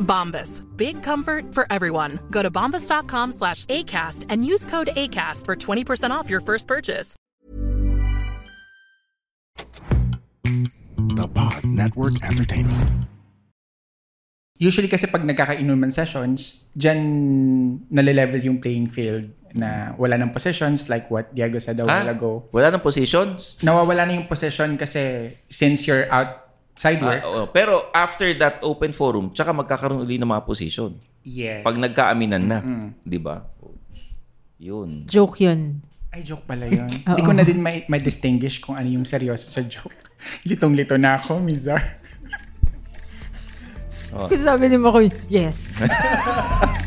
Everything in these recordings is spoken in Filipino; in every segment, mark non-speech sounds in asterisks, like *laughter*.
Bombas. Big comfort for everyone. Go to bombas.com slash ACAST and use code ACAST for 20% off your first purchase. The Pod Network Entertainment. Usually kasi pag nagkakainuman sessions, dyan nale-level yung playing field na wala ng possessions like what Diego said a while Ah, ago. wala ng positions. Nawawala na yung possession kasi since you're outside work, Ah, oo. pero after that open forum, tsaka magkakaroon uli ng mga position. yes. Pag nagkaaminan na, 'di ba? Yun. Joke yun. Ay, joke pala yun. *laughs* Hindi ko na din may, may distinguish kung ano yung seryoso sa joke. *laughs* Litong-lito na ako, Mizar. Kasi sabi ni Makoy, yes. *laughs*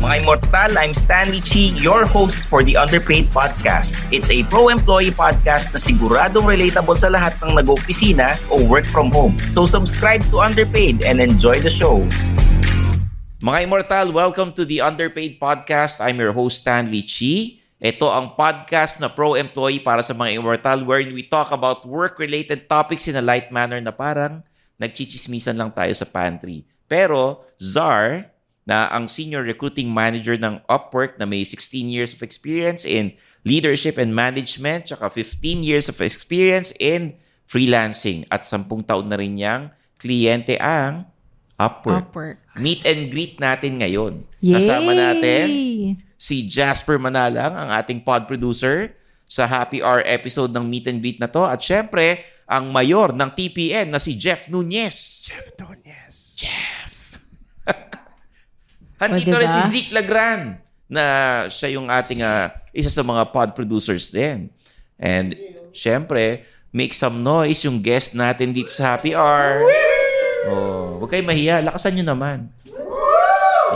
Mga Immortal, I'm Stanley Chi, your host for the Underpaid Podcast. It's a pro-employee podcast na siguradong relatable sa lahat ng nag-opisina o work from home. So subscribe to Underpaid and enjoy the show. Mga Immortal, welcome to the Underpaid Podcast. I'm your host, Stanley Chi. Ito ang podcast na pro-employee para sa mga Immortal wherein we talk about work-related topics in a light manner na parang nagchichismisan lang tayo sa pantry. Pero, Czar, na ang senior recruiting manager ng Upwork na may 16 years of experience in leadership and management, tsaka 15 years of experience in freelancing at 10 taon na rin niyang kliyente ang Upwork. Upwork. Meet and greet natin ngayon. Yay! Kasama natin si Jasper Manalang, ang ating pod producer sa Happy Hour episode ng Meet and Greet na to. At syempre, ang mayor ng TPN na si Jeff Nunez. Jeff Doñez. Handito *laughs* O, diba? rin si Zeke Lagran na siya yung ating ah, isa sa mga pod producers din. And syempre, make some noise yung guest natin dito sa Happy Hour. Oh, huwag kayo mahiya. Lakasan nyo naman.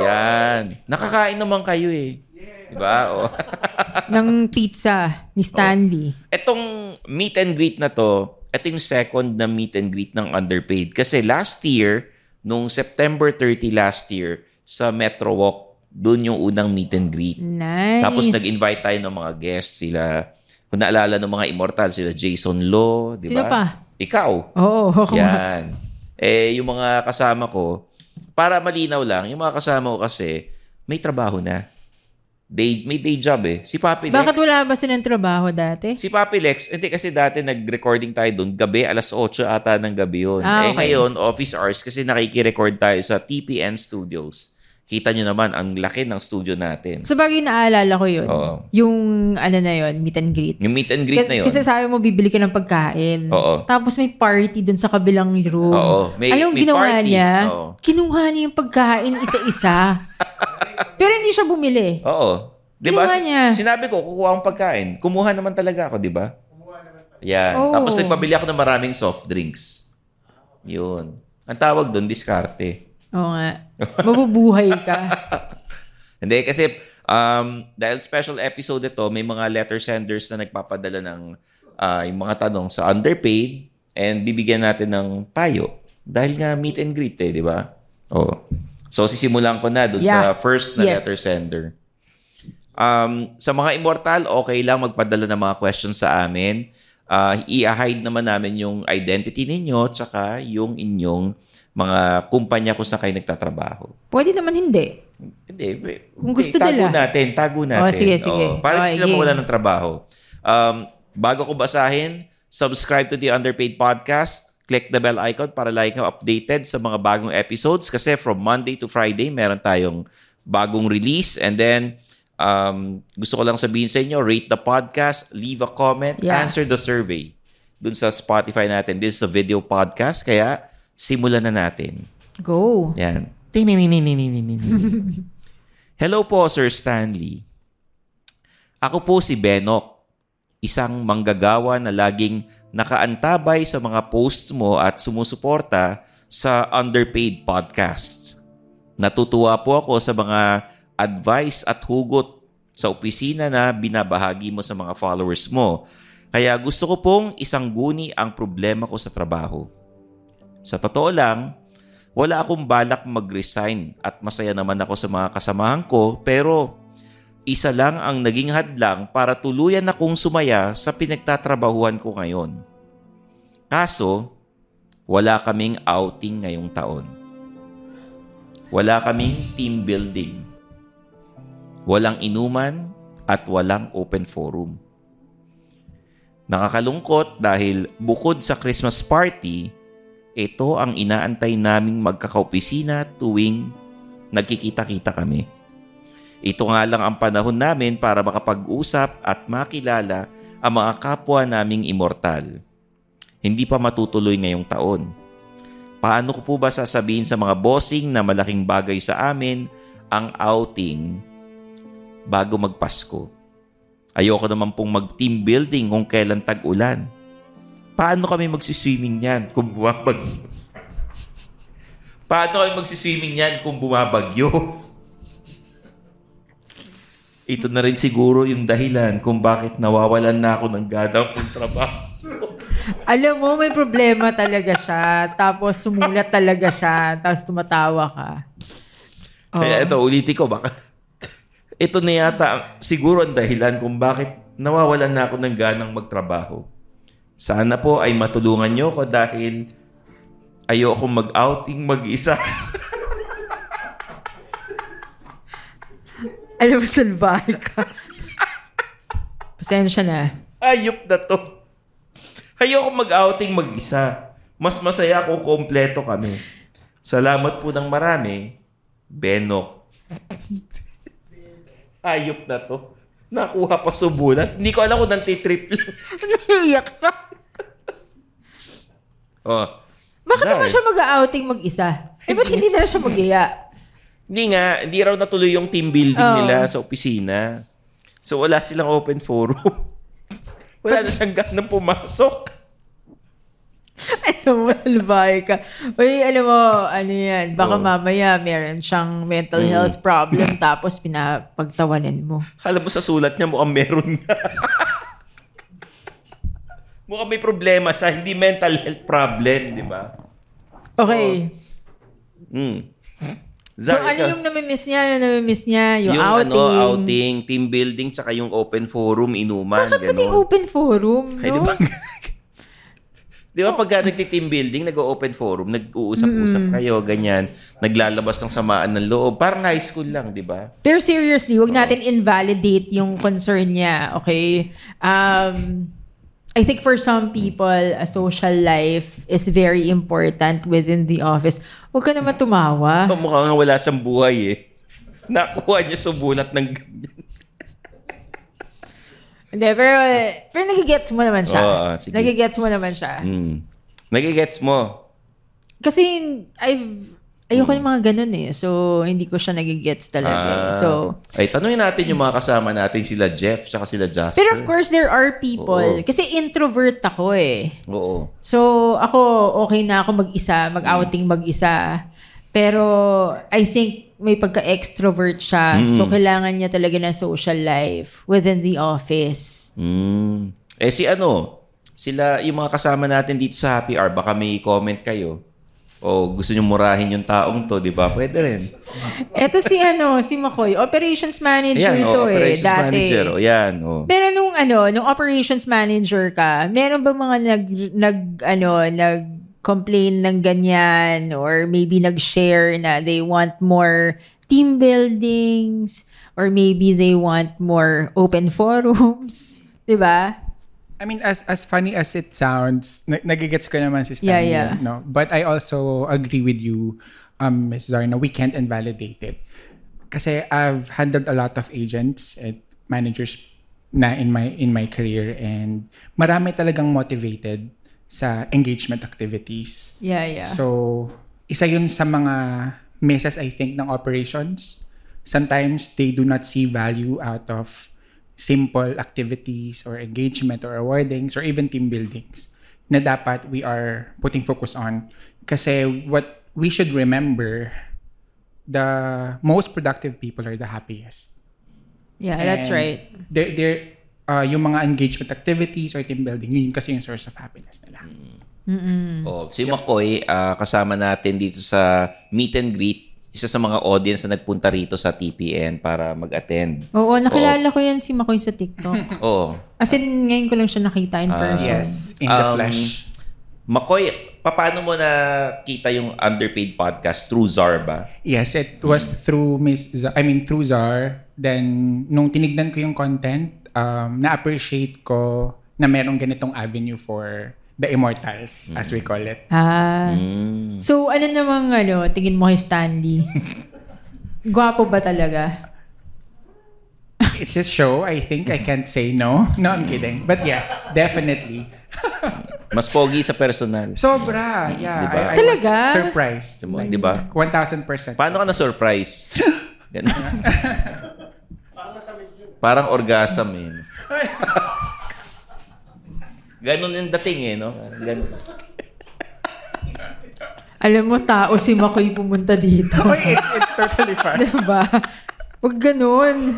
Yan. Nakakain naman kayo eh. Diba? Oh. *laughs* ng pizza ni Stanley. Etong meet and greet na to, ito yung second na meet and greet ng underpaid. Kasi last year, nung September 30 last year, sa Metro Walk, doon yung unang meet and greet. Nice. Tapos nag-invite tayo ng mga guests, sila, kung naalala ng mga immortal, sila Jason Lo, di ba? Sino pa? Ikaw. Oo. ako *laughs* nga. Yan. Eh, yung mga kasama ko, para malinaw lang, yung mga kasama ko kasi, may trabaho na. Day, may day job eh. Si Papi Lex. Bakit wala ba silang trabaho dati? Si Papi Lex, hindi kasi dati nag-recording tayo doon, gabi, alas 8 ata ng gabi yun. Ah, Eh okay. ngayon, office hours kasi nakiki-record tayo sa TPN Studios. Kita nyo naman, ang laki ng studio natin. Sa bagay naalala ko yun. Oo. Yung ano na yun, meet and greet. Yung meet and greet na yun. Kasi sabi mo, bibili ka ng pagkain. Oo. Tapos may party dun sa kabilang room. Oo. May- Alam mo, may ginawa party. niya? Oo. Kinuha niya yung pagkain isa-isa. *laughs* Pero hindi siya bumili. Oo. Di ba? Ginawa niya. Sinabi ko, kukuha akong pagkain. Kumuha naman talaga ako, di ba? Kumuha naman. Yan. Oo. Tapos nagpabili ako ng maraming soft drinks. Yun. Ang tawag doon, diskarte. Oo nga. Mabubuhay ka. *laughs* Hindi, kasi um, dahil special episode ito, may mga letter senders na nagpapadala ng ah, yung mga tanong sa underpaid and bibigyan natin ng payo. Dahil nga meet and greet eh, di ba? Oo. So, sisimulan ko na doon sa Yeah. first na Yes. letter sender. Um, sa mga immortal, okay lang magpadala ng mga questions sa amin. Uh, i-hide naman namin yung identity ninyo tsaka yung inyong mga kumpanya kung saan kayo nagtatrabaho. Pwede naman hindi. Hindi. Kung gusto tago nila. natin, tago natin. Oh, sige, sige. Oo, para Okay, sila game. mawala ng trabaho. Um, bago ko basahin, subscribe to the Underpaid Podcast. Click the bell icon para like ka updated sa mga bagong episodes kasi from Monday to Friday, meron tayong bagong release. And then, um, gusto ko lang sabihin sa inyo, rate the podcast, leave a comment, Yeah. answer the survey dun sa Spotify natin. This is a video podcast, kaya simulan na natin. Go. Yan. *laughs* Hello po, Sir Stanley. Ako po si Benok, isang manggagawa na laging nakaantabay sa mga posts mo at sumusuporta sa Underpaid Podcast. Natutuwa po ako sa mga advice at hugot sa opisina na binabahagi mo sa mga followers mo. Kaya gusto ko pong isang guni ang problema ko sa trabaho. Sa totoo lang, wala akong balak mag-resign at masaya naman ako sa mga kasamahan ko pero isa lang ang naging hadlang para tuluyan akong sumaya sa pinagtatrabahuan ko ngayon. Kaso, wala kaming outing ngayong taon. Wala kaming team building. Walang inuman at walang open forum. Nakakalungkot dahil bukod sa Christmas party, ito ang inaantay naming magkakaopisina tuwing nagkikita-kita kami. Ito nga lang ang panahon namin para makapag-usap at makilala ang mga kapwa naming immortal. Hindi pa matutuloy ngayong taon. Paano ko po ba sasabihin sa mga bossing na malaking bagay sa amin ang outing bago magpasko? Ayoko naman pong mag-team building kung kailan tag-ulan. Paano kami magsiswimming niyan kung bumabag? Paano kami magsiswimming niyan kung bumabagyo? Ito na rin siguro yung dahilan kung bakit nawawalan na ako ng gadang kong trabaho. Alam mo, may problema talaga siya. Tapos sumulat talaga siya. Tapos tumatawa ka. Oo. Kaya ito, ulitin ko, baka ito na yata siguro ang dahilan kung bakit nawawalan na ako ng ganang magtrabaho. Sana po ay matulungan nyo ko dahil ayoko mag-outing mag-isa. *laughs* Alam mo, salbahe ka. Pasensya na. Ayop na to. Ayoko mag-outing mag-isa. Mas masaya kung kompleto kami. Salamat po ng marami, Benok. *laughs* Ayop na to. Nakuha pa subulat. Hindi ko alam kung nantitrip lang. Naiyak ka. oh. Bakit naman Dahil- siya mag-outing mag-isa? Eh, ba't hindi na lang siya mag Hindi nga, hindi raw natuloy yung team building Oo. nila sa opisina. So wala silang open forum. *laughs* wala na siyang ganang pumasok. *laughs* alam mo, salbahe ka. Uy, alam mo, ano yan, baka Oo. mamaya meron siyang mental Mm. health problem *laughs* tapos pinapagtawanan mo. Alam mo sa sulat niya mukhang meron na. *laughs* mukhang may problema siya, hindi mental health problem, di ba? Okay. Mm. So, Zar, ano yung namimiss niya? Yung namimiss niya? Yung, yung outing? ano, outing, team building, tsaka yung open forum, inuman, Bakit pati open forum, Kaya di ba, ba pagka nagti-team building, nag-open forum, nag-uusap-usap kayo, ganyan, naglalabas ng samaan ng loob. Parang high school lang, di ba? Pero seriously, wag natin invalidate yung concern niya, okay? Um, I think for some people, a social life is very important within the office. Huwag ka naman tumawa. *laughs* Mukhang wala siyang buhay eh. Nakuha niya subulat ng ganyan. Hindi, pero, pero nagigets mo naman siya. Oo, sige. nagigets mo naman siya. Mm. Nagigets mo. Kasi, I've, ayoko yung mga ganun eh. So, hindi ko siya nagigets talaga. Ah. So, Ay, tanungin natin yung mga kasama natin, sila Jeff, tsaka sila Jasper. pero of course, there are people. Oo. Kasi introvert ako eh. Oo. So, ako, okay na ako mag-isa, mag-outing mag-isa. Pero, I think may pagka-extrovert siya. Mm. So, kailangan niya talaga ng social life within the office. Mm. Eh si ano, sila, yung mga kasama natin dito sa Happy Hour, baka may comment kayo. O gusto nyo murahin yung taong to, di ba? Pwede rin. Ito si ano, si Makoy, operations manager Ayan, to o, eh, operations dati. manager. O, yan. O. Pero nung ano, nung operations manager ka, meron ba mga nag nag ano, nag complain ng ganyan or maybe nag-share na they want more team buildings or maybe they want more open *laughs* forums, 'di ba? I mean, as as funny as it sounds, na- nagigets ko naman si Yeah, Stanley. yeah. No? But I also agree with you, um, Ms. Zarna, we can't invalidate it. Kasi I've handled a lot of agents and managers na in my in my career and marami talagang motivated sa engagement activities. Yeah, yeah. So, isa yun sa mga misses, I think, ng operations. Sometimes they do not see value out of simple activities or engagement or awardings or even team buildings na dapat we are putting focus on. Kasi what we should remember, the most productive people are the happiest. yeah, that's And right. They're, they're, uh, yung mga engagement activities or team building, yun kasi yung source of happiness nila. Oh, si McCoy, ah, kasama natin dito sa meet and greet. Isa sa mga audience na nagpunta rito sa TPN para mag-attend. Oo, nakilala ko yan si Makoy sa TikTok. *laughs* Oh. As in, ngayon ko lang siya nakita in person. Yes, in the Um, flesh. McCoy, paano mo na kita yung underpaid podcast through Zar ba? Yes, it was through Miss Z- I mean through Zar. Then nung tinignan ko yung content, um, na-appreciate ko na merong ganitong avenue for the immortals as we call it. Ah. Mm. So, ano namang ano, tingin mo kay Stanley? Gwapo ba talaga? It's his show. I think I can't say no. No, I'm kidding. But yes, definitely. Mas pogi sa personal. Sobra. Yeah. Diba? I, I Talaga? was surprised. Diba? Diba? 1,000%. Paano ka na-surprise? *laughs* Parang orgasm eh. Ganun yung dating eh, no? Ganun. Alam mo, tao si Makoy pumunta dito. it's, it's totally fine. diba? Pag ganun.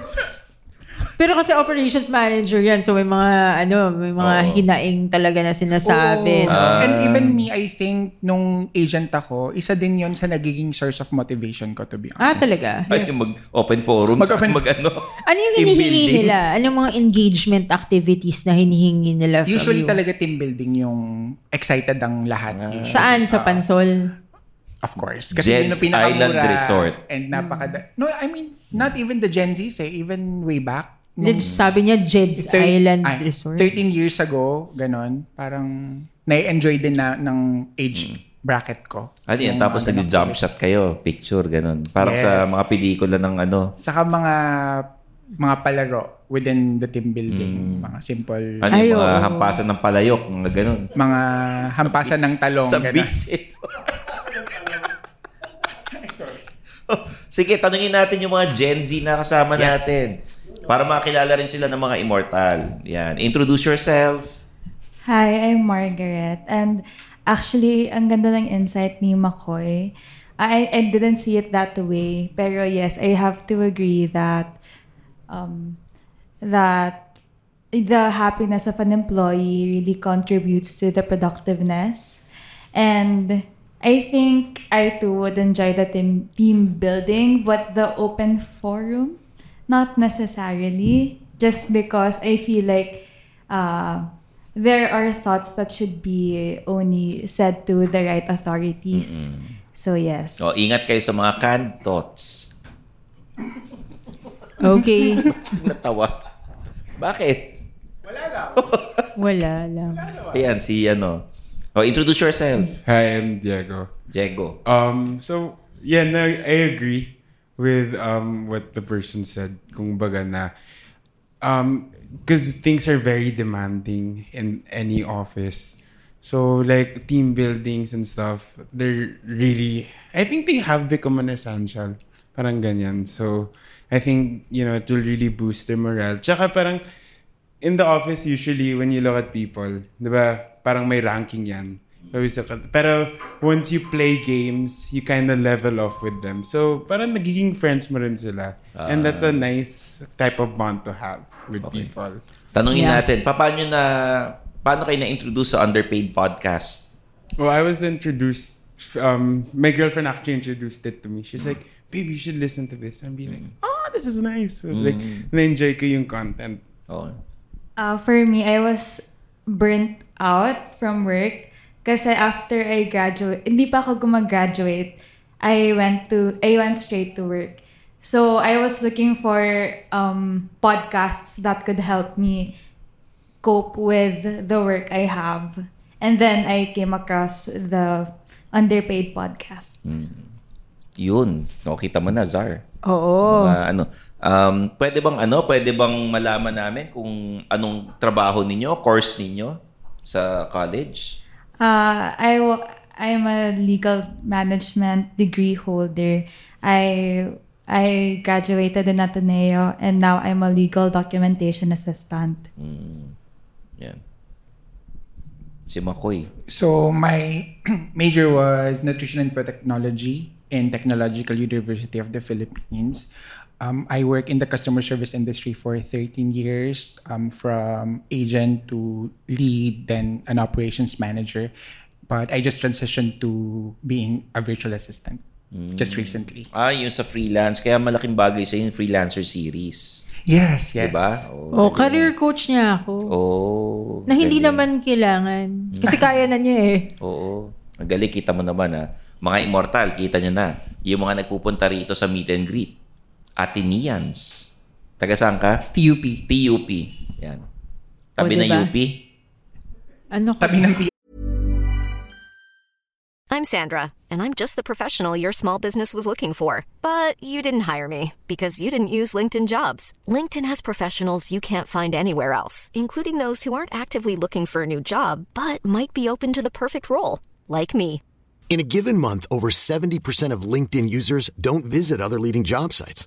Pero kasi operations manager yan. So, may mga, ano, may mga Oo. hinaing talaga na sinasabi. Oo. no? And even me, I think, nung agent ako, isa din yon sa nagiging source of motivation ko, to be honest. Ah, talaga? Ay, mag-open forum. Mag-open- Mag, ano, Ano yung hinihingi nila? Anong mga engagement activities na hinihingi nila from Usually you? talaga team building yung excited ang lahat. Ah. usually. Saan? Sa Pansol? Of course. Kasi Jen's yun yung pinakamura Island Resort. And napaka... No, I mean, not even the Gen Zs eh. Even way back. Then, sabi niya, Jed's Thir- Island ay, Resort. 13 years ago, ganon. Parang nai-enjoy din na ng age bracket ko. Ano yan? Tapos nag-jump shot kayo. Picture, ganun. Parang sa Yes. mga pelikula ng ano. Saka mga mga palaro within the team building. Mga simple... Ano Ay, yung mga hampasan ng palayok. Mga ganun. mga hampasan ng talong. Sa ganon. beach eh. *laughs* Sige, tanungin natin yung mga Gen Z na kasama Yes. natin. Para makilala rin sila ng mga immortal. Yan. Introduce yourself. Hi, I'm Margaret. And actually, ang ganda ng insight ni McCoy. I, I didn't see it that way. Pero yes, I have to agree that um, that the happiness of an employee really contributes to the productiveness. And I think I too would enjoy the team, team building, but the open forum, not necessarily, just because I feel like uh, there are thoughts that should be only said to the right authorities. So yes. O, ingat kayo sa mga canned thoughts. Okay. *laughs* Natawa. Bakit? *laughs* Wala lang. Ayan, si ano. O, introduce yourself. Hi, I'm Diego. Diego. Um, so yeah, no, I agree with um what the person said. Kung baga na, um, because things are very demanding in any office. So like team buildings and stuff, they're really. I think they have become an essential. Parang ganyan. So I think you know it will really boost their morale. Tsaka parang in the office usually when you look at people, ba? Parang may ranking 'yan. Always at- Pero once you play games, you kind of level off with them. So parang nagiging friends mo rin sila. And that's a nice type of bond to have with people. Tanungin Yeah. natin, pa- paano na, paano kayo na-introduce sa Underpaid Podcast? Well, I was introduced um, my girlfriend actually introduced it to me. She's like, babe, you should listen to this. And be like, oh, this is nice. I was like, Mm. na-enjoy ko yung content. Oh. Uh, for me, I was burnt out from work kasi after I graduate, hindi pa ako gumag-graduate, I went to, I went straight to work. So I was looking for um, podcasts that could help me cope with the work I have. And then I came across the underpaid podcast. Yun. O, kita mo na, Zar. Oo. Mga ano, um, pwede bang ano, pwede bang malaman namin kung anong trabaho ninyo, course ninyo sa college? Uh, I w- I'm a legal management degree holder. I I graduated in Ateneo and now I'm a legal documentation assistant. Yan. Si Makoy. So my *clears throat* major was nutrition and food technology in Technological University of the Philippines. Um, I work in the customer service industry for 13 years, um, from agent to lead, then an operations manager. But I just transitioned to being a virtual assistant just recently. Ah, yung sa freelance. Kaya malaking bagay sa yung freelancer series. Yes, yes. Diba? Oh, career coach niya ako. Oh. na hindi galing. naman kailangan. Kasi kaya na niya eh. *laughs* Oo. Ang galing, kita mo naman ha. Mga immortal, kita nyo na. Yung mga nagpupunta rito sa meet and greet. Athenians. Taga saan ka? TUP. TUP. Yan. Tabi O, ng diba? UP. Ano Tabi ng I'm Sandra, and I'm just the professional your small business was looking for. But you didn't hire me because you didn't use LinkedIn jobs. LinkedIn has professionals you can't find anywhere else, including those who aren't actively looking for a new job but might be open to the perfect role, like me. In a given month, over 70% of LinkedIn users don't visit other leading job sites.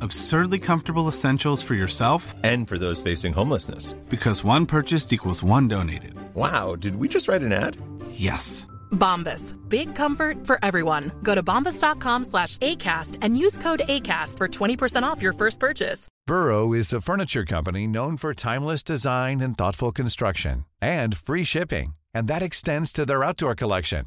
Absurdly comfortable essentials for yourself And for those facing homelessness. because one purchased equals one donated. Wow, did we just write an ad? Yes. Bombas. Big comfort for everyone. Go to bombas.com slash ACAST and use code ACAST for 20% off your first purchase. Burrow is a furniture company known for timeless design and thoughtful construction and free shipping, and that extends to their outdoor collection.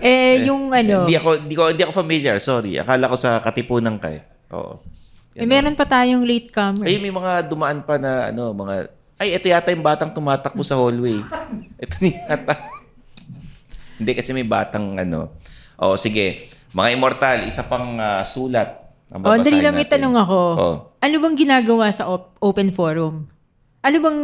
Eh, yung ano, Hindi ako, hindi ko, hindi ako familiar. Sorry. Akala ko sa Katipunan ka eh. Oo. eh, meron pa tayong latecomer. Ay, may mga dumaan pa na ano, mga ay, ito yata yung batang tumatakbo sa hallway. *laughs* ito ni yata. Hindi kasi may batang ano. O sige, mga immortal, isa pang ah, sulat. Ang Oh, dali lang may tanong ako. Oh. Ano bang ginagawa sa op- open forum? Ano bang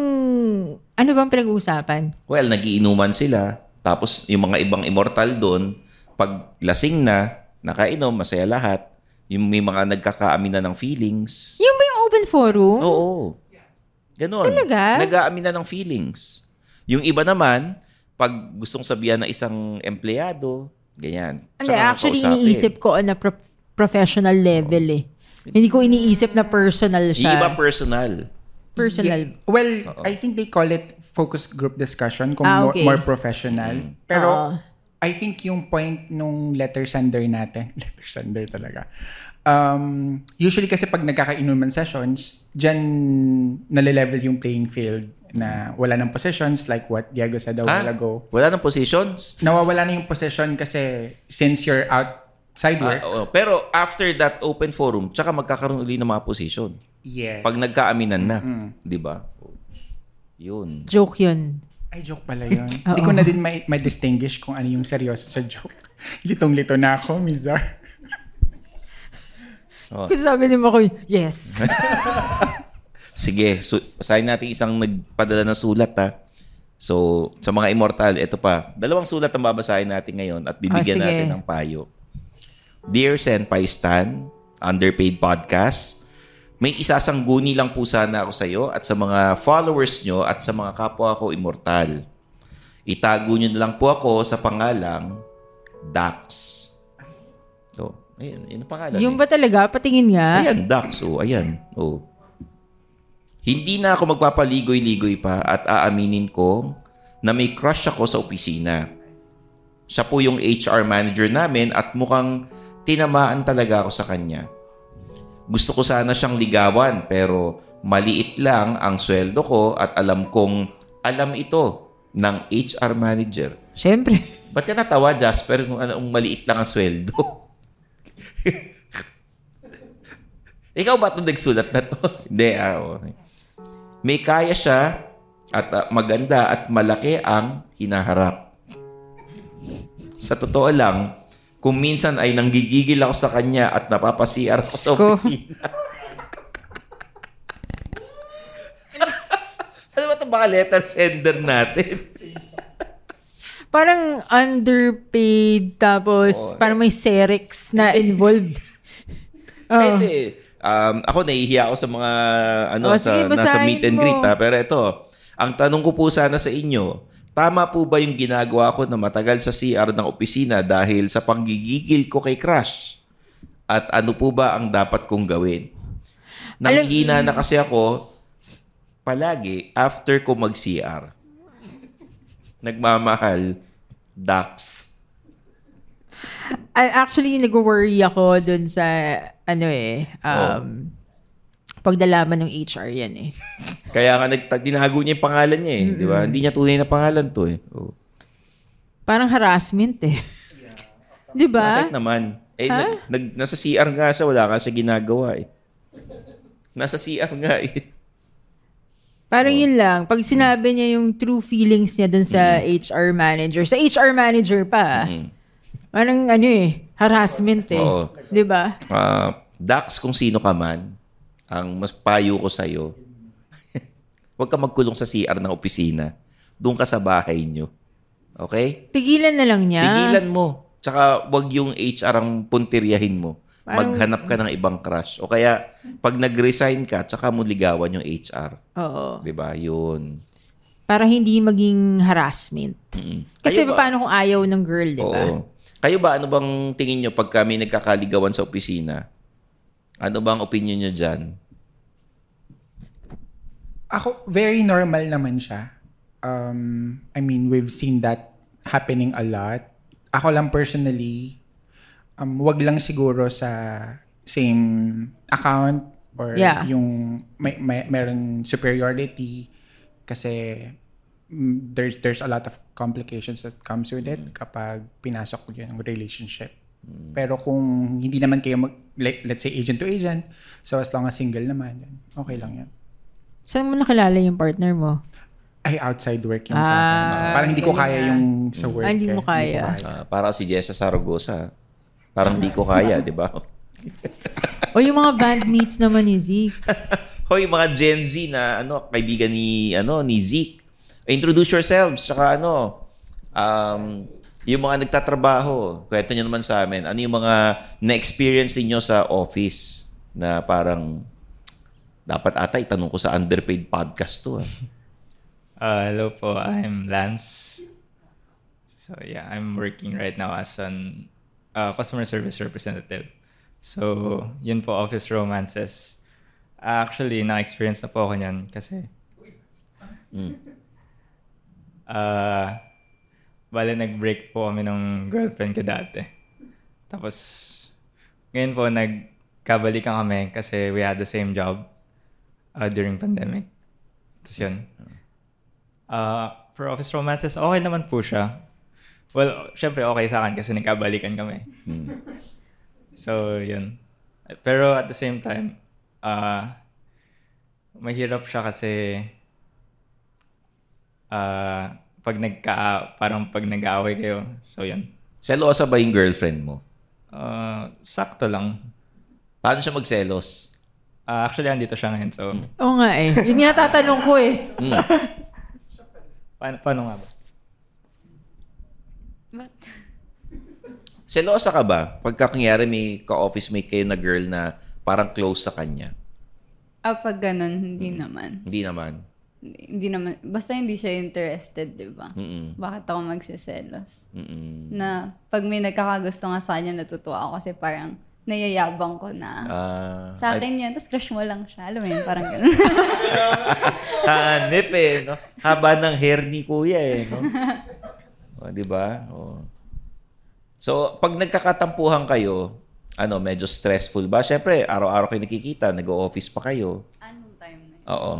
ano bang pinag-uusapan? Well, nagiinuman sila. Tapos yung mga ibang immortal doon, pag lasing na, nakainom, masaya lahat. Yung may mga nagkakaaminan ng feelings. Yung ba yung open forum? Oo. Ganon. Talaga? Nag-aaminan ng feelings. Yung iba naman, pag gustong sabihan ng isang empleyado, ganyan. Hindi, actually iniisip ko on a pro- professional level eh. Hindi ko iniisip na personal siya. iba personal. Personal. Yeah. Well, I think they call it focus group discussion kung Ah, more, okay. more professional. Pero Oo. I think yung point nung letter sender natin, *laughs* letter sender talaga. Um, usually kasi pag nagkakainuman sessions, dyan nale-level yung playing field na wala ng possessions like what Diego said a while Ah, ago. wala ng positions? Nawawala na yung possession kasi since you're outside work, Ah, oo. Pero after that open forum, tsaka magkakaroon uli ng mga position. yes. Pag nagkaaminan na. Di ba? Yun. Joke yun. Ay, joke pala yun. *laughs* Hindi ko na din may, may distinguish kung ano yung seryoso sa joke. *laughs* Litong-lito na ako, Mizar. *laughs* Oh. Kasi sabi ni Makoy, yes. Sige, so, basahin natin isang nagpadala ng sulat ha. So, sa mga immortal, ito pa. Dalawang sulat ang babasahin natin ngayon at bibigyan sige. natin ng payo. Dear Senpai Stan, Underpaid Podcast, may isasangguni lang po sana ako sa iyo at sa mga followers nyo at sa mga kapwa ko immortal. Itago nyo na lang po ako sa pangalang Dax. So, ayun, yun ang pangalan. Yung eh. ba talaga? Patingin nga. Ayan, Dax. Oh, ayan. Oh. Hindi na ako magpapaligoy-ligoy pa at aaminin ko na may crush ako sa opisina. Siya po yung HR manager namin at mukhang tinamaan talaga ako sa kanya. Gusto ko sana siyang ligawan pero maliit lang ang sweldo ko at alam kong alam ito ng HR manager. Siyempre. Ba't ka natawa, Jasper, kung anong maliit lang ang sweldo? Ikaw ba itong nagsulat na to? *laughs* Hindi, ah, okay. May kaya siya at ah, maganda at malaki ang hinaharap. Sa totoo lang, kung minsan ay nanggigigil ako sa kanya at napapasiyar ako sa opisina. *laughs* *laughs* ano ba itong mga letter sender natin? *laughs* Parang underpaid tapos parang may Cerex na involved. Oh. Um, ako nahihiya ako sa mga ano Oh, sa sige, nasa meet and mo. greet ha. Pero ito, ang tanong ko po sana sa inyo, tama po ba yung ginagawa ko na matagal sa CR ng opisina dahil sa panggigigil ko kay crush? At ano po ba ang dapat kong gawin? Nanghihina na kasi ako palagi after ko mag-CR. Nagmamahal, Dax. Actually, nag-worry ako dun sa, ano eh, um, pagdalaman ng HR yan eh. *laughs* Kaya nga nagta- tinago niya yung pangalan niya eh. Di ba? Hindi niya tunay na pangalan to eh. Oh. Parang harassment eh. *laughs* Di ba? Bakit naman? Eh, Ha? nag, nasa CR nga siya, wala ka siya ginagawa eh. Nasa CR nga eh. Parang yun lang. Pag sinabi niya yung true feelings niya dun sa HR manager, sa HR manager pa, parang ano eh, harassment eh. Oo. Di ba? Ah, Dax, kung sino ka man, ang mas payo ko sa'yo, *laughs* huwag ka magkulong sa CR ng opisina. Doon ka sa bahay nyo. Okay? Pigilan na lang niya. Pigilan mo. Tsaka wag yung HR ang puntiryahin mo. Parang- Maghanap ka ng ibang crush. O kaya, pag nag-resign ka, tsaka mo ligawan yung HR. Oo. 'Di ba? Yun. Para hindi maging harassment. Kasi Kayo ba- paano kung ayaw ng girl, di ba? Oo. Kayo ba, ano bang tingin nyo pag kami nagkakaligawan sa opisina? Ano bang opinion nyo dyan? Ako, very normal naman siya. Um, I mean, we've seen that happening a lot. Ako lang personally, um, wag lang siguro sa same account or Yeah. yung may, may meron superiority kasi mm, there's there's a lot of complications that comes with it kapag pinasok yung relationship. Pero kung hindi naman kayo mag, like, let's say agent to agent, so as long as single naman, then okay lang yan. Saan mo nakilala yung partner mo? ay outside work yung sa Ah, akin. Parang hindi ko kaya yung sa work. Ah, hindi eh. mo kaya. Ah, para si Jessa Saragosa. Parang di ko kaya, di ba? *laughs* O yung mga bandmates naman ni Zeke. *laughs* Hoy, mga Gen Z na ano, kaibigan ni ano ni Zeke. Introduce yourselves. Tsaka ano, um, yung mga nagtatrabaho, kwento nyo naman sa amin, ano yung mga na-experience niyo sa office na parang dapat ata itanong ko sa underpaid podcast to. Ah. Uh, *laughs* hello po, I'm Lance. So yeah, I'm working right now as an uh, customer service representative. So yun po, office romances. Actually, na-experience na po ako niyan kasi uh, bale nag-break po kami ng girlfriend ko dati. Tapos ngayon po nagkabalikan kami kasi we had the same job uh, during pandemic. Tapos yun. Uh, for office romances, okay naman po siya. Well, syempre okay sa akin kasi nagkabalikan kami. *laughs* So, yun. Pero at the same time, uh, mahirap siya kasi uh, pag nagka, parang pag nag-aaway kayo. So, yun. Selosa ba yung girlfriend mo? Uh, sakto lang. Paano siya magselos? Ah, actually, andito siya ngayon. So, Oo nga eh. Yun nga tatanong ko eh. Mm. paano, paano nga ba? Selosa ka ba? Pagka kunyari may ka-office mate kayo na girl na parang close sa kanya. Ah, pag ganun, hindi naman. Hindi naman. Hindi, naman. Basta hindi siya interested, di ba? Mm-mm. Bakit ako magsiselos? Mm-mm. Na pag may nagkakagusto nga sa kanya, natutuwa ako kasi parang nayayabang ko na. Ah, sa akin yan, tapos crush mo lang siya. Alam mo yun, parang ganun. *laughs* Hanip eh, no? Haba ng hair ni kuya eh, no? *laughs* O, di ba? O. So, pag nagkakatampuhan kayo, ano, medyo stressful ba? Siyempre, araw-araw kayo nakikita, nag-office pa kayo. Anong time na yun? Oo.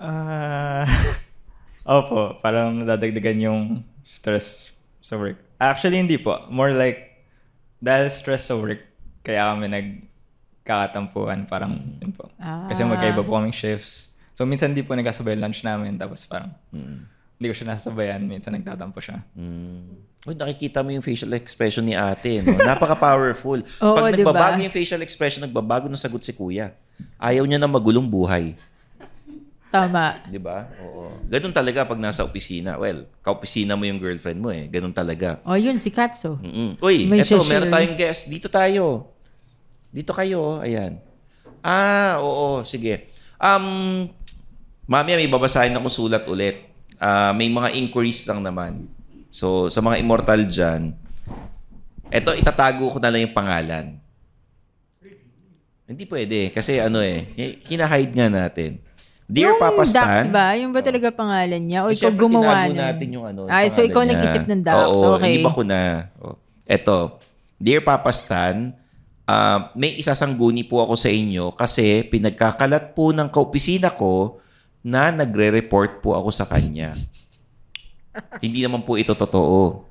Ah, *laughs* opo, parang nadadagdagan yung stress sa work. Actually, hindi po. More like, dahil stress sa work, kaya kami nagkakatampuhan. Parang, yun po. Kasi Ah. magkaiba po kaming shifts. So, minsan di po nagkasabay lunch namin. Tapos parang, Mm. hindi ko siya nasabayan. Minsan nagtatampo siya. Mm. Uy, nakikita mo yung facial expression ni ate, no? Napaka-powerful. *laughs* Oo, Pag nagbabago yung facial expression, nagbabago ng sagot si kuya. Ayaw niya na magulong buhay. Tama. Di ba? Oo. Ganun talaga pag nasa opisina. Well, kaopisina mo yung girlfriend mo eh. Ganun talaga. Oh, yun, si Katso. Mm-mm. Uy, May eto, meron tayong guest. Dito tayo. Dito kayo. Ayan. Ah, oo. Sige. Um, mamaya may babasahin ako sulat ulit. Ah, may mga inquiries lang naman. So, sa mga immortal dyan, eto, itatago ko na lang yung pangalan. Hindi pwede. Kasi ano eh, hinahide nga natin. Dear yung Papa Dax Stan, ba? Yung ba talaga pangalan niya? O eh, ikaw gumawa nun? natin yung ano. yung Ay, so ikaw niya. nag-isip ng Dax. Oo, okay. hindi ba ko na? Oh. Eto, Dear Papa Stan, ah, may isasangguni po ako sa inyo kasi pinagkakalat po ng kaopisina ko na nagre-report po ako sa kanya. *laughs* hindi naman po ito totoo.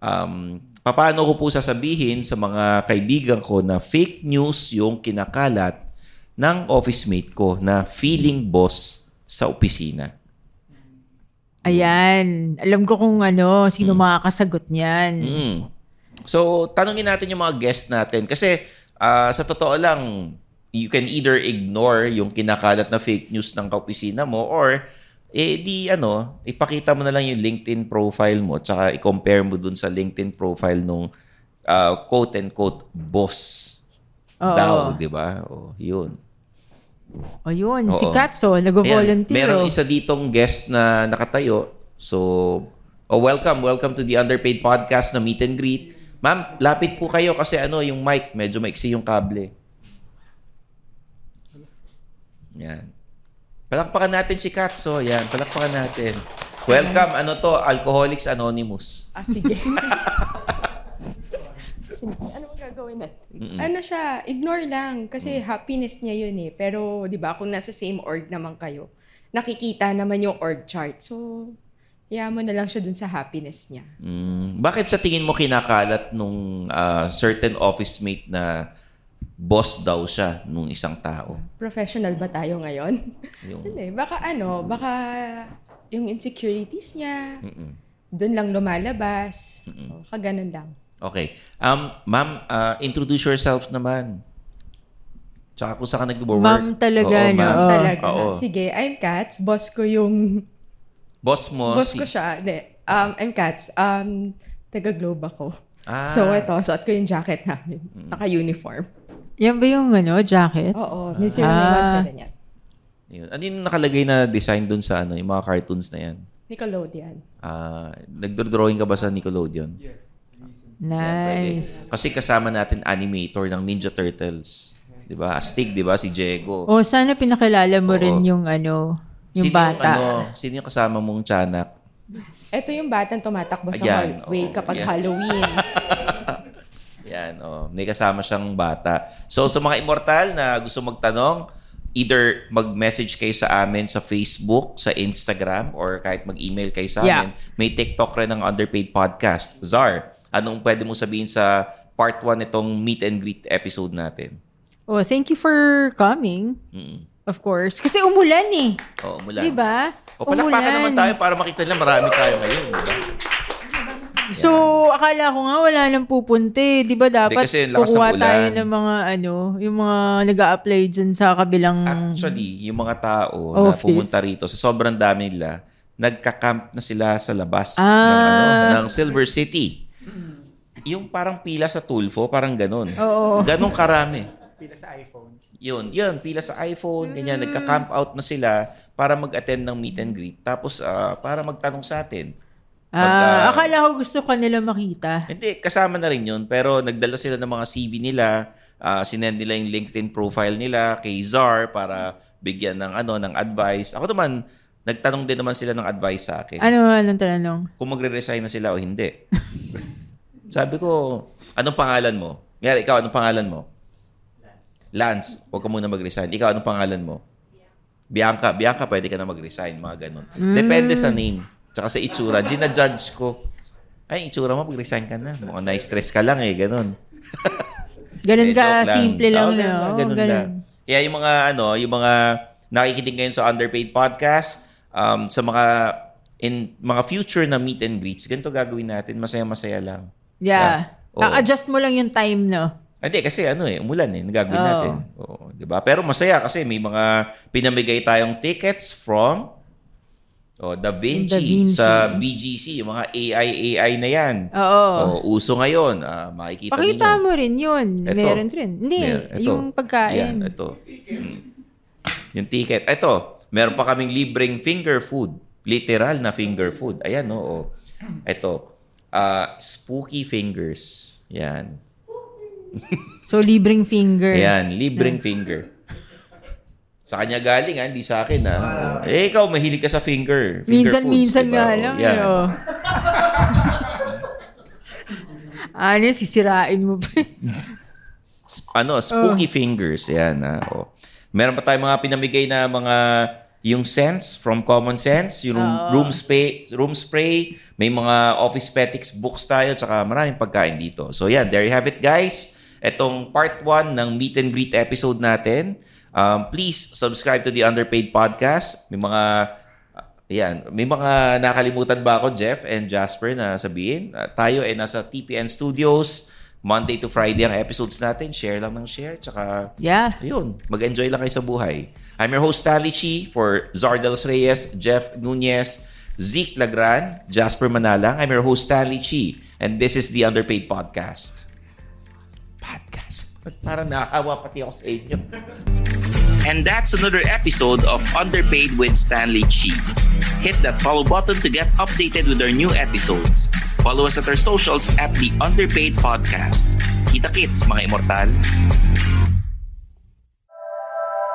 Um, paano ko po sasabihin sa mga kaibigan ko na fake news yung kinakalat ng office mate ko na feeling boss sa opisina? Ayan. Alam ko kung ano, sino makakasagot niyan. Mm. So, tanungin natin yung mga guests natin. Kasi, ah, sa totoo lang, you can either ignore yung kinakalat na fake news ng kaopisina mo or, eh, di, ano, ipakita mo na lang yung LinkedIn profile mo tsaka i-compare mo dun sa LinkedIn profile nung ah, quote-and-quote boss Oo. daw, di ba? O, yun. O yun, si Oo. Katso, nag-volunteer. Ayan, Meron oh. isa ditong guest na nakatayo. So, oh, welcome. Welcome to the Underpaid Podcast na Meet and Greet. Ma'am, lapit po kayo kasi ano, yung mic, medyo maiksi yung kable. Yan. Palakpakan natin si Katso. Yan, palakpakan natin. Welcome. Ano to? Alcoholics Anonymous. Ah. Sige, *laughs* ano gagawin natin? Mm-mm. Ano siya, ignore lang. Kasi happiness niya yun eh. Pero, di ba, kung nasa same org naman kayo, nakikita naman yung org chart. So, hayaan mo na lang siya dun sa happiness niya. Mm, bakit sa tingin mo kinakalat nung ah, certain office mate na boss daw siya nung isang tao? Professional ba tayo ngayon? Yung, Hindi, baka ano, baka yung insecurities niya, Mm-mm. dun lang lumalabas. So, kaganon lang. Okay. Um, ma'am, uh, introduce yourself naman. Tsaka kung saan ka nag-work. Ma'am talaga, Oo, no? ma'am. Talaga. Oo. Sige, I'm Katz. Boss ko yung... Boss mo. boss si- ko siya. Hindi. Um, I'm Katz. Um, taga-globe ako. Ah. So, ito, suot ko yung jacket namin. Naka-uniform. Yan ba yung ano, jacket? Oo. Miss Ah. ah. yan. Yun. Ano yung nakalagay na design dun sa ano, yung mga cartoons na yan? Nickelodeon. Ah, nagdodrawing ka ba sa Nickelodeon? Nice. Kasi kasama natin animator ng Ninja Turtles. 'Di ba? Astig, 'di ba? Si Diego. O, sana pinakilala mo rin yung ano, yung Sino bata. Yung, ano, sino yung kasama mong tiyanak? Ito yung batang tumatakbo sa Ayan, hallway oo, kapag yan. Halloween. *laughs* Yan, oh. May kasama siyang bata. So, sa mga immortal na gusto magtanong, either mag-message kayo sa amin sa Facebook, sa Instagram, or kahit mag-email kayo sa Yeah. amin. May TikTok rin ng Underpaid Podcast. Zar, anong pwede mo sabihin sa part 1 itong meet and greet episode natin? Oh, thank you for coming. Mm. Of course. Kasi umulan eh. Oo, umulan. Di ba? O palakpakan naman tayo para makita nila marami tayo ngayon. Di ba? So, akala ko nga wala nang pupunti. Di ba dapat kasi yung lakas ng kukuha ulan. tayo ng mga ano, yung mga nag apply dyan sa kabilang... Actually, yung mga tao na Office. pumunta rito, sa sobrang dami nila, nagka-camp na sila sa labas ng, Ah. ano, ng Silver City. Yung parang pila sa Tulfo, parang ganun. Oo. Ganun karami. Pila sa iPhone. Yun, yun, pila sa iPhone, ganyan, nagka-camp out na sila para mag-attend ng meet and greet. Tapos, ah, para magtanong sa atin. Ah, Mag, ah, akala ko gusto ka nila makita. Hindi, kasama na rin yun. Pero nagdala sila ng mga CV nila. Uh, sinend nila yung LinkedIn profile nila kay Czar para bigyan ng ano ng advice. Ako naman, nagtanong din naman sila ng advice sa akin. Ano anong tanong? Kung magre-resign na sila o hindi. *laughs* Sabi ko, anong pangalan mo? Ngayari, ikaw, anong pangalan mo? Lance. Huwag ka muna mag-resign. Ikaw, anong pangalan mo? Bianca. Bianca, pwede ka na mag-resign. Mga ganun. Mm. Depende sa name. Tsaka sa itsura. Gina-judge ko. Ay, itsura mo, mag-resign ka na. Mukhang na-stress ka lang eh. Ganun. *laughs* Ganun Eh, ka, lang. simple lang. No? ganun lang, ganun Ganun. lang. Kaya yung mga, ano, yung mga nakikinig ngayon sa Underpaid Podcast, um, sa mga, in mga future na meet and greets, ganito gagawin natin. Masaya-masaya lang. Yeah. Oo. A-adjust mo lang yung time, no? Hindi, kasi ano eh, umulan eh, nagagawin Oo. natin. Oo, di ba? Pero masaya kasi may mga pinamigay tayong tickets from oh, Da Vinci, Da Vinci. sa BGC, yung mga AI, AI na yan. Oo. Oh, uso ngayon. Ah, makikita Pakita ninyo. mo rin yun. Ito. Meron rin. Hindi, Mer- ito. yung pagkain. Yan, ito. Mm. Yung ticket. Ito, meron pa kaming libreng finger food. Literal na finger food. Ayan, oo. Ito, ah, spooky fingers. Yan. So, libreng finger. Ayan, libreng finger. Sa kanya galing, ha? hindi sa akin. Ha? Eh, ikaw, mahilig ka sa finger. finger Minsan-minsan foods, diba? nga lang. yan. Eh, oh. *laughs* ano, sisirain mo pa. ano, spooky Oh. fingers. Yan, ha? Oh. Meron pa tayong mga pinamigay na mga yung sense from common sense, yung room, Oo. room spray, room spray, may mga office petics books tayo, tsaka maraming pagkain dito. So yan, there you have it guys. Etong part 1 ng meet and greet episode natin. Um, please subscribe to the Underpaid Podcast. May mga Ayan, may mga nakalimutan ba ako, Jeff and Jasper, na sabihin? Uh, tayo ay nasa TPN Studios. Monday to Friday ang episodes natin. Share lang ng share. Tsaka, Yeah. ayun, mag-enjoy lang kayo sa buhay. I'm your host, Stanley Chi, for Zardels Reyes, Jeff Nunez, Zeke Lagran, Jasper Manalang. I'm your host, Stanley Chi, and this is the Underpaid Podcast. Podcast? Parang nakahawa pati ako sa inyo. And that's another episode of Underpaid with Stanley Chi. Hit that follow button to get updated with our new episodes. Follow us at our socials at the Underpaid Podcast. Kita kits, mga immortal.